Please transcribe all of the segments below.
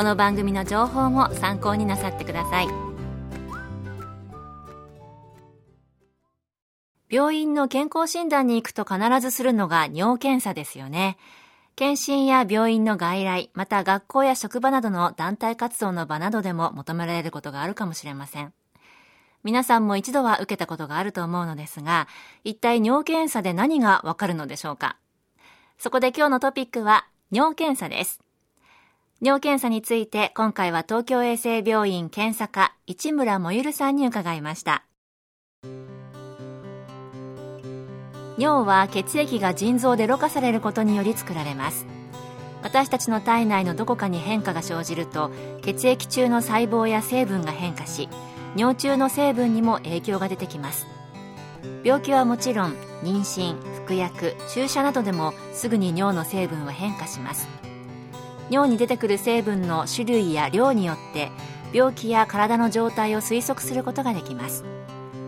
この番組の情報も参考になさってください。病院の健康診断に行くと必ずするのが尿検査ですよね。検診や病院の外来また学校や職場などの団体活動の場などでも求められることがあるかもしれません。皆さんも一度は受けたことがあると思うのですが一体尿検査で何がわかるのでしょうか。そこで今日のトピックは尿検査です。尿検査について今回は東京衛生病院検査科市村もゆるさんに伺いました。尿は血液が腎臓でろ過されることにより作られます。私たちの体内のどこかに変化が生じると血液中の細胞や成分が変化し尿中の成分にも影響が出てきます。病気はもちろん妊娠服薬注射などでもすぐに尿の成分は変化します。尿に出てくる成分の種類や量によって病気や体の状態を推測することができます。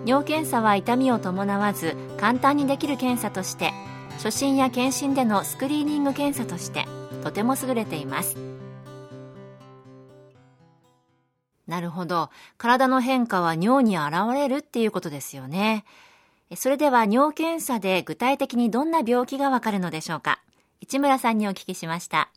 尿検査は痛みを伴わず簡単にできる検査として初診や検診でのスクリーニング検査としてとても優れています。なるほど。体の変化は尿に現れるっていうことですよね。それでは尿検査で具体的にどんな病気がわかるのでしょうか。市村さんにお聞きしました。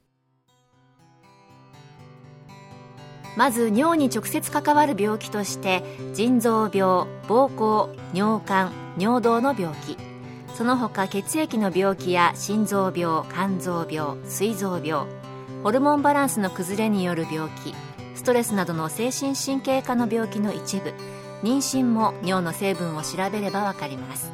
まず尿に直接関わる病気として腎臓病膀胱尿管尿道の病気。その他血液の病気や心臓病肝臓病膵臓病。ホルモンバランスの崩れによる病気。ストレスなどの精神神経科の病気の一部。妊娠も尿の成分を調べればわかります。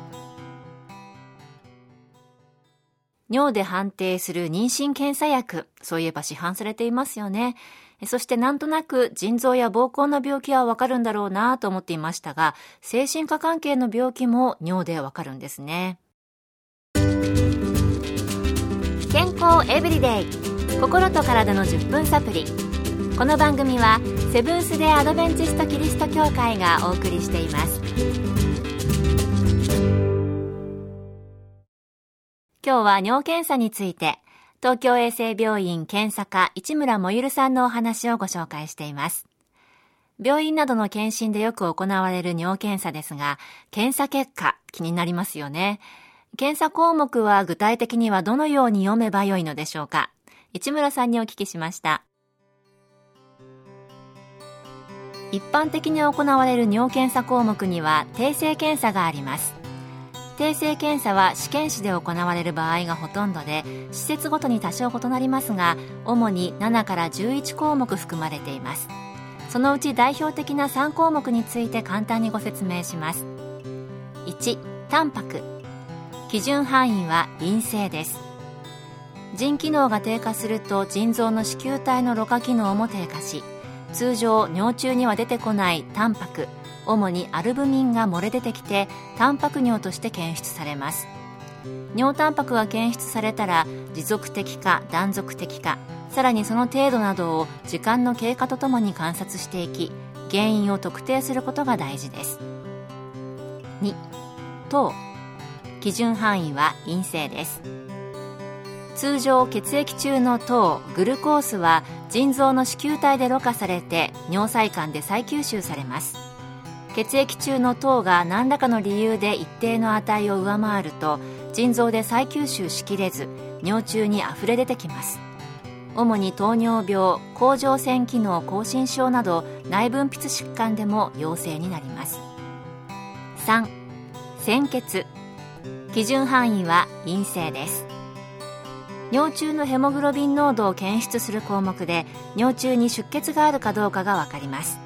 尿で判定する妊娠検査薬。そういえば市販されていますよね。そしてなんとなく腎臓や膀胱の病気はわかるんだろうなと思っていましたが、精神科関係の病気も尿でわかるんですね。健康エブリデイ。心と体の10分サプリ。この番組はセブンス・デ・アドベンチスト・キリスト教会がお送りしています。今日は尿検査について東京衛生病院検査科市村もゆるさんのお話をご紹介しています。病院などの検診でよく行われる尿検査ですが、検査結果気になりますよね。検査項目は具体的にはどのように読めばよいのでしょうか市村さんにお聞きしました。一般的に行われる尿検査項目には定性検査があります。定性検査は試験紙で行われる場合がほとんどで施設ごとに多少異なりますが主に7から11項目含まれています。そのうち代表的な3項目について簡単にご説明します。1タンパク。基準範囲は陰性です。腎機能が低下すると腎臓の子宮体のろ過機能も低下し通常尿中には出てこないタンパク。主にアルブミンが漏れ出てきてタンパク尿として検出されます。尿タンパクが検出されたら持続的か断続的かさらにその程度などを時間の経過とともに観察していき原因を特定することが大事です。2糖基準範囲は陰性です。通常血液中の糖グルコースは腎臓の子宮体でろ過されて尿細管で再吸収されます。血液中の糖が何らかの理由で一定の値を上回ると腎臓で再吸収しきれず尿中に溢れ出てきます。主に糖尿病甲状腺機能亢進症など内分泌疾患でも陽性になります。3鮮血。基準範囲は陰性です。尿中のヘモグロビン濃度を検出する項目で尿中に出血があるかどうかが分かります。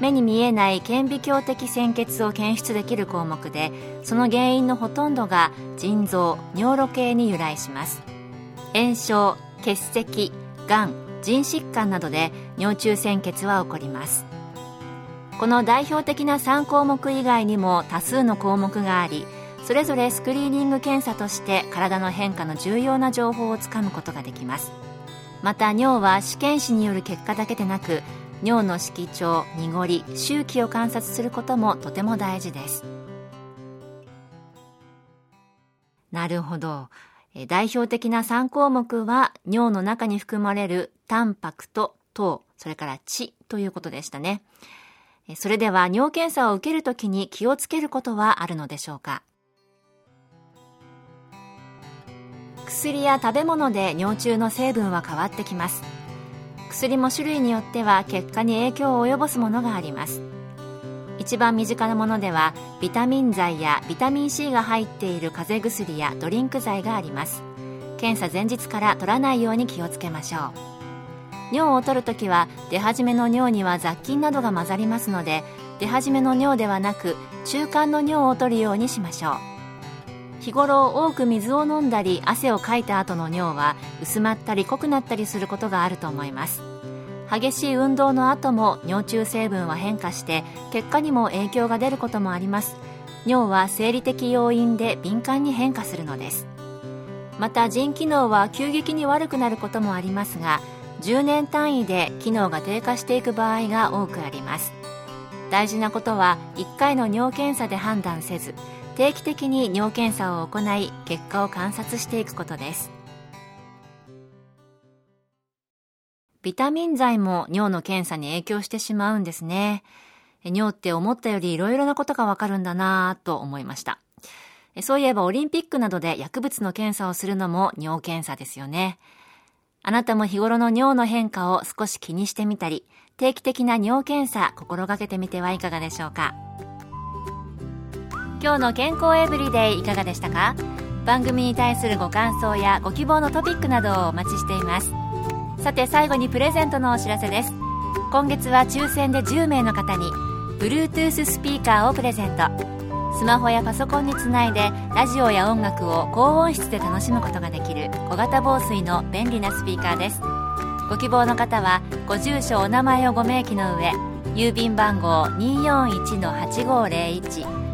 目に見えない顕微鏡的鮮血を検出できる項目でその原因のほとんどが腎臓尿路系に由来します。炎症結石がん腎疾患などで尿中鮮血は起こります。この代表的な3項目以外にも多数の項目がありそれぞれスクリーニング検査として体の変化の重要な情報をつかむことができます。また尿は試験紙による結果だけでなく尿の色調濁り周期を観察することもとても大事です。なるほど。代表的な3項目は尿の中に含まれるタンパクと糖それから血ということでしたね。それでは尿検査を受けるときに気をつけることはあるのでしょうか？薬や食べ物で尿中の成分は変わってきます。薬も種類によっては結果に影響を及ぼすものがあります。一番身近なものではビタミン剤やビタミン C が入っている風邪薬やドリンク剤があります。検査前日から取らないように気をつけましょう。尿を取るときは出始めの尿には雑菌などが混ざりますので出始めの尿ではなく中間の尿を取るようにしましょう。日頃多く水を飲んだり汗をかいた後の尿は薄まったり濃くなったりすることがあると思います。激しい運動の後も尿中成分は変化して結果にも影響が出ることもあります。尿は生理的要因で敏感に変化するのです。また腎機能は急激に悪くなることもありますが10年単位で機能が低下していく場合が多くあります。大事なことは1回の尿検査で判断せず定期的に尿検査を行い結果を観察していくことです。ビタミン剤も尿の検査に影響してしまうんですね。尿って思ったよりいろいろなことがわかるんだなぁと思いました。そういえばオリンピックなどで薬物の検査をするのも尿検査ですよね。あなたも日頃の尿の変化を少し気にしてみたり定期的な尿検査心がけてみてはいかがでしょうか？今日の健康エブリデイいかがでしたか？番組に対するご感想やご希望のトピックなどをお待ちしています。さて最後にプレゼントのお知らせです。今月は抽選で10名の方に Bluetooth スピーカーをプレゼント。スマホやパソコンにつないでラジオや音楽を高音質で楽しむことができる小型防水の便利なスピーカーです。ご希望の方はご住所お名前をご明記の上郵便番号241-8501